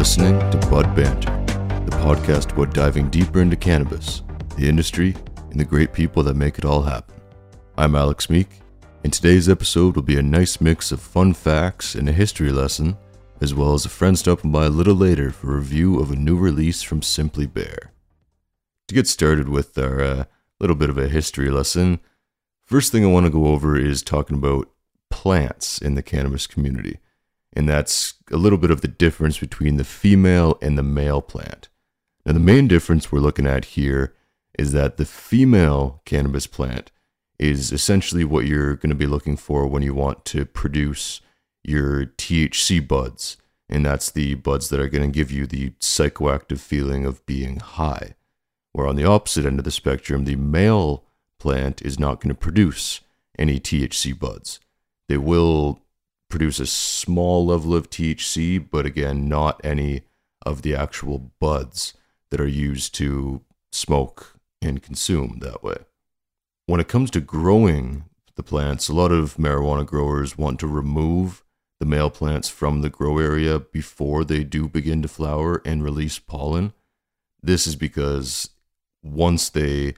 listening to Bud Banter, the podcast about diving deeper into cannabis, the industry, and the great people that make it all happen. I'm Alex Meek, and today's episode will be a nice mix of fun facts and a history lesson, as well as a friend stopping by a little later for a review of a new release from Simply Bare. To get started with our uh, little bit of a history lesson, first thing I want to go over is talking about plants in the cannabis community and that's a little bit of the difference between the female and the male plant. Now, the main difference we're looking at here is that the female cannabis plant is essentially what you're going to be looking for when you want to produce your THC buds, and that's the buds that are going to give you the psychoactive feeling of being high. Where on the opposite end of the spectrum, the male plant is not going to produce any THC buds. They will produce a small level of THC, but again, not any of the actual buds that are used to smoke and consume that way. When it comes to growing the plants, a lot of marijuana growers want to remove the male plants from the grow area before they do begin to flower and release pollen. This is because once they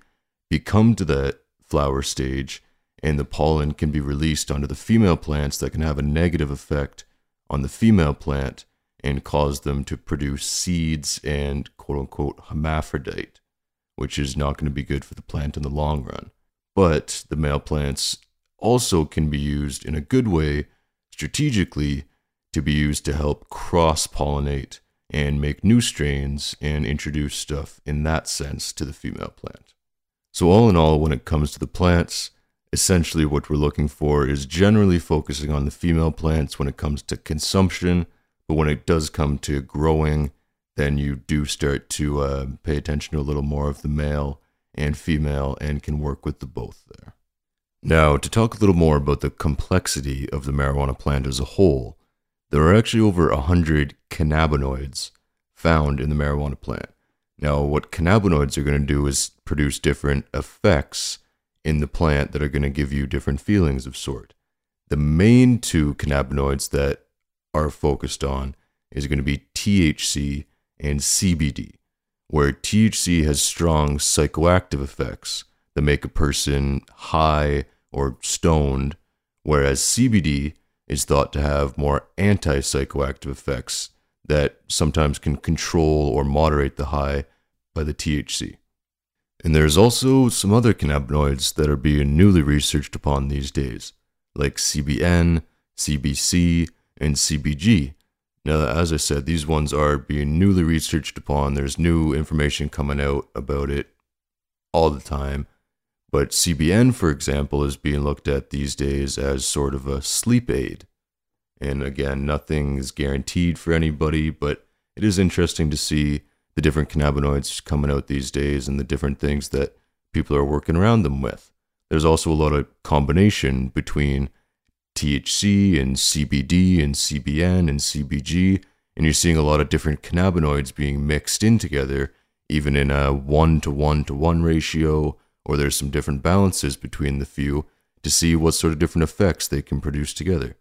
become to that flower stage, and the pollen can be released onto the female plants that can have a negative effect on the female plant and cause them to produce seeds and quote unquote hermaphrodite, which is not going to be good for the plant in the long run. But the male plants also can be used in a good way strategically to be used to help cross pollinate and make new strains and introduce stuff in that sense to the female plant. So, all in all, when it comes to the plants, essentially what we're looking for is generally focusing on the female plants when it comes to consumption, but when it does come to growing, then you do start to uh, pay attention to a little more of the male and female and can work with the both there. Now, to talk a little more about the complexity of the marijuana plant as a whole, there are actually over 100 cannabinoids found in the marijuana plant. Now, what cannabinoids are going to do is produce different effects in the plant that are going to give you different feelings of sort. The main two cannabinoids that are focused on is going to be THC and CBD, where THC has strong psychoactive effects that make a person high or stoned, whereas CBD is thought to have more anti psychoactive effects that sometimes can control or moderate the high by the THC. And there's also some other cannabinoids that are being newly researched upon these days, like CBN, CBC, and CBG. Now, as I said, these ones are being newly researched upon. There's new information coming out about it all the time. But CBN, for example, is being looked at these days as sort of a sleep aid. And again, nothing is guaranteed for anybody, but it is interesting to see the different cannabinoids coming out these days and the different things that people are working around them with. There's also a lot of combination between THC and CBD and CBN and CBG, and you're seeing a lot of different cannabinoids being mixed in together, even in a one to one to one ratio, or there's some different balances between the few to see what sort of different effects they can produce together.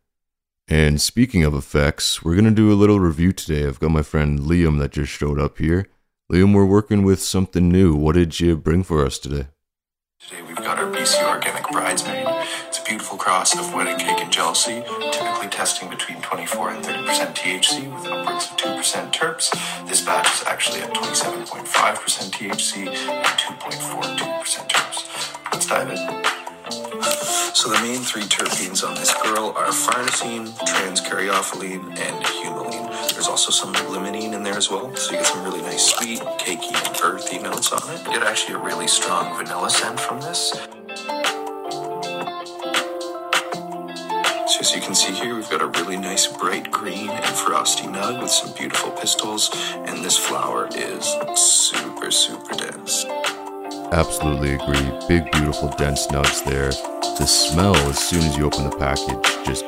And speaking of effects, we're going to do a little review today. I've got my friend Liam that just showed up here. Liam, we're working with something new. What did you bring for us today? Today we've got our BC Organic Bridesmaid. It's a beautiful cross of wedding cake and jealousy, typically testing between 24 and 30% THC with upwards of 2% terps. This batch is actually at 27.5% THC and 2.42% terps. Let's dive in. So the main three terpenes on this girl are farnesene, transcaryophyllene, and humulene. There's also some limonene in there as well, so you get some really nice sweet, cakey, earthy notes on it. You get actually a really strong vanilla scent from this. So as you can see here, we've got a really nice bright green and frosty nug with some beautiful pistils, and this flower is super, super dense. Absolutely agree. Big, beautiful, dense nugs there. The smell, as soon as you open the package, just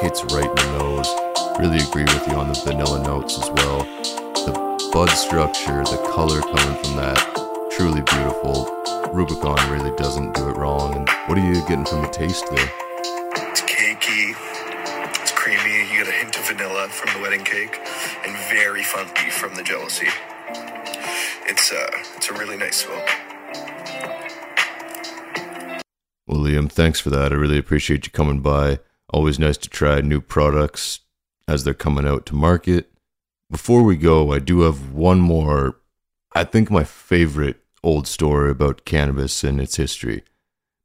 hits right in the nose. Really agree with you on the vanilla notes as well. The bud structure, the color coming from that, truly beautiful. Rubicon really doesn't do it wrong. And what are you getting from the taste there? It's cakey, it's creamy, you get a hint of vanilla from the wedding cake, and very funky from the jealousy. It's uh, it's a really nice smoke. Well, Liam, thanks for that. I really appreciate you coming by. Always nice to try new products as they're coming out to market. Before we go, I do have one more, I think my favorite old story about cannabis and its history. And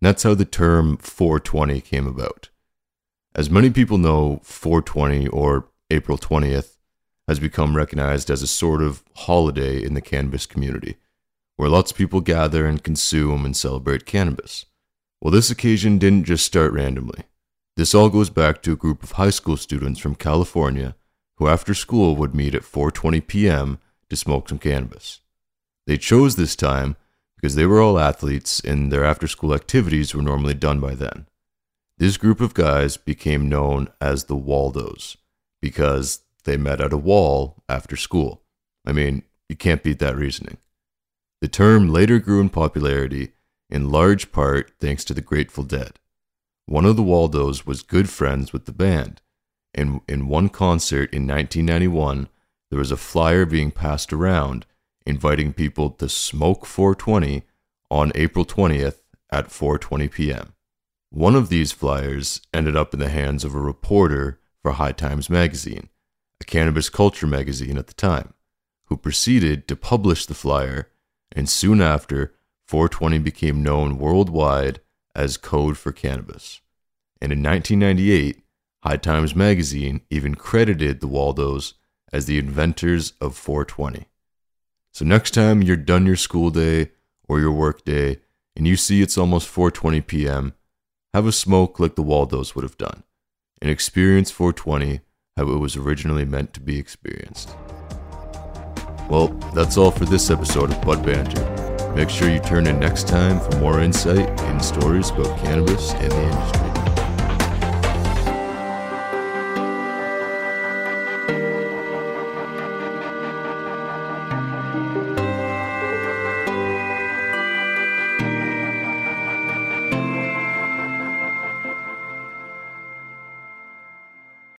that's how the term 420 came about. As many people know, 420 or April 20th has become recognized as a sort of holiday in the cannabis community, where lots of people gather and consume and celebrate cannabis. Well, this occasion didn't just start randomly. This all goes back to a group of high school students from California who after school would meet at 4:20 p.m. to smoke some cannabis. They chose this time because they were all athletes and their after-school activities were normally done by then. This group of guys became known as the Waldos because they met at a wall after school. I mean, you can't beat that reasoning. The term later grew in popularity in large part thanks to the Grateful Dead. One of the Waldos was good friends with the band, and in one concert in 1991, there was a flyer being passed around inviting people to smoke 420 on April 20th at 4:20 p.m. One of these flyers ended up in the hands of a reporter for High Times magazine, a cannabis culture magazine at the time, who proceeded to publish the flyer, and soon after 420 became known worldwide as code for cannabis. And in 1998, High Times magazine even credited the Waldos as the inventors of 420. So next time you're done your school day or your work day and you see it's almost 4:20 p.m., have a smoke like the Waldos would have done and experience 420 how it was originally meant to be experienced. Well, that's all for this episode of Bud Banter. Make sure you turn in next time for more insight and stories about cannabis and the industry.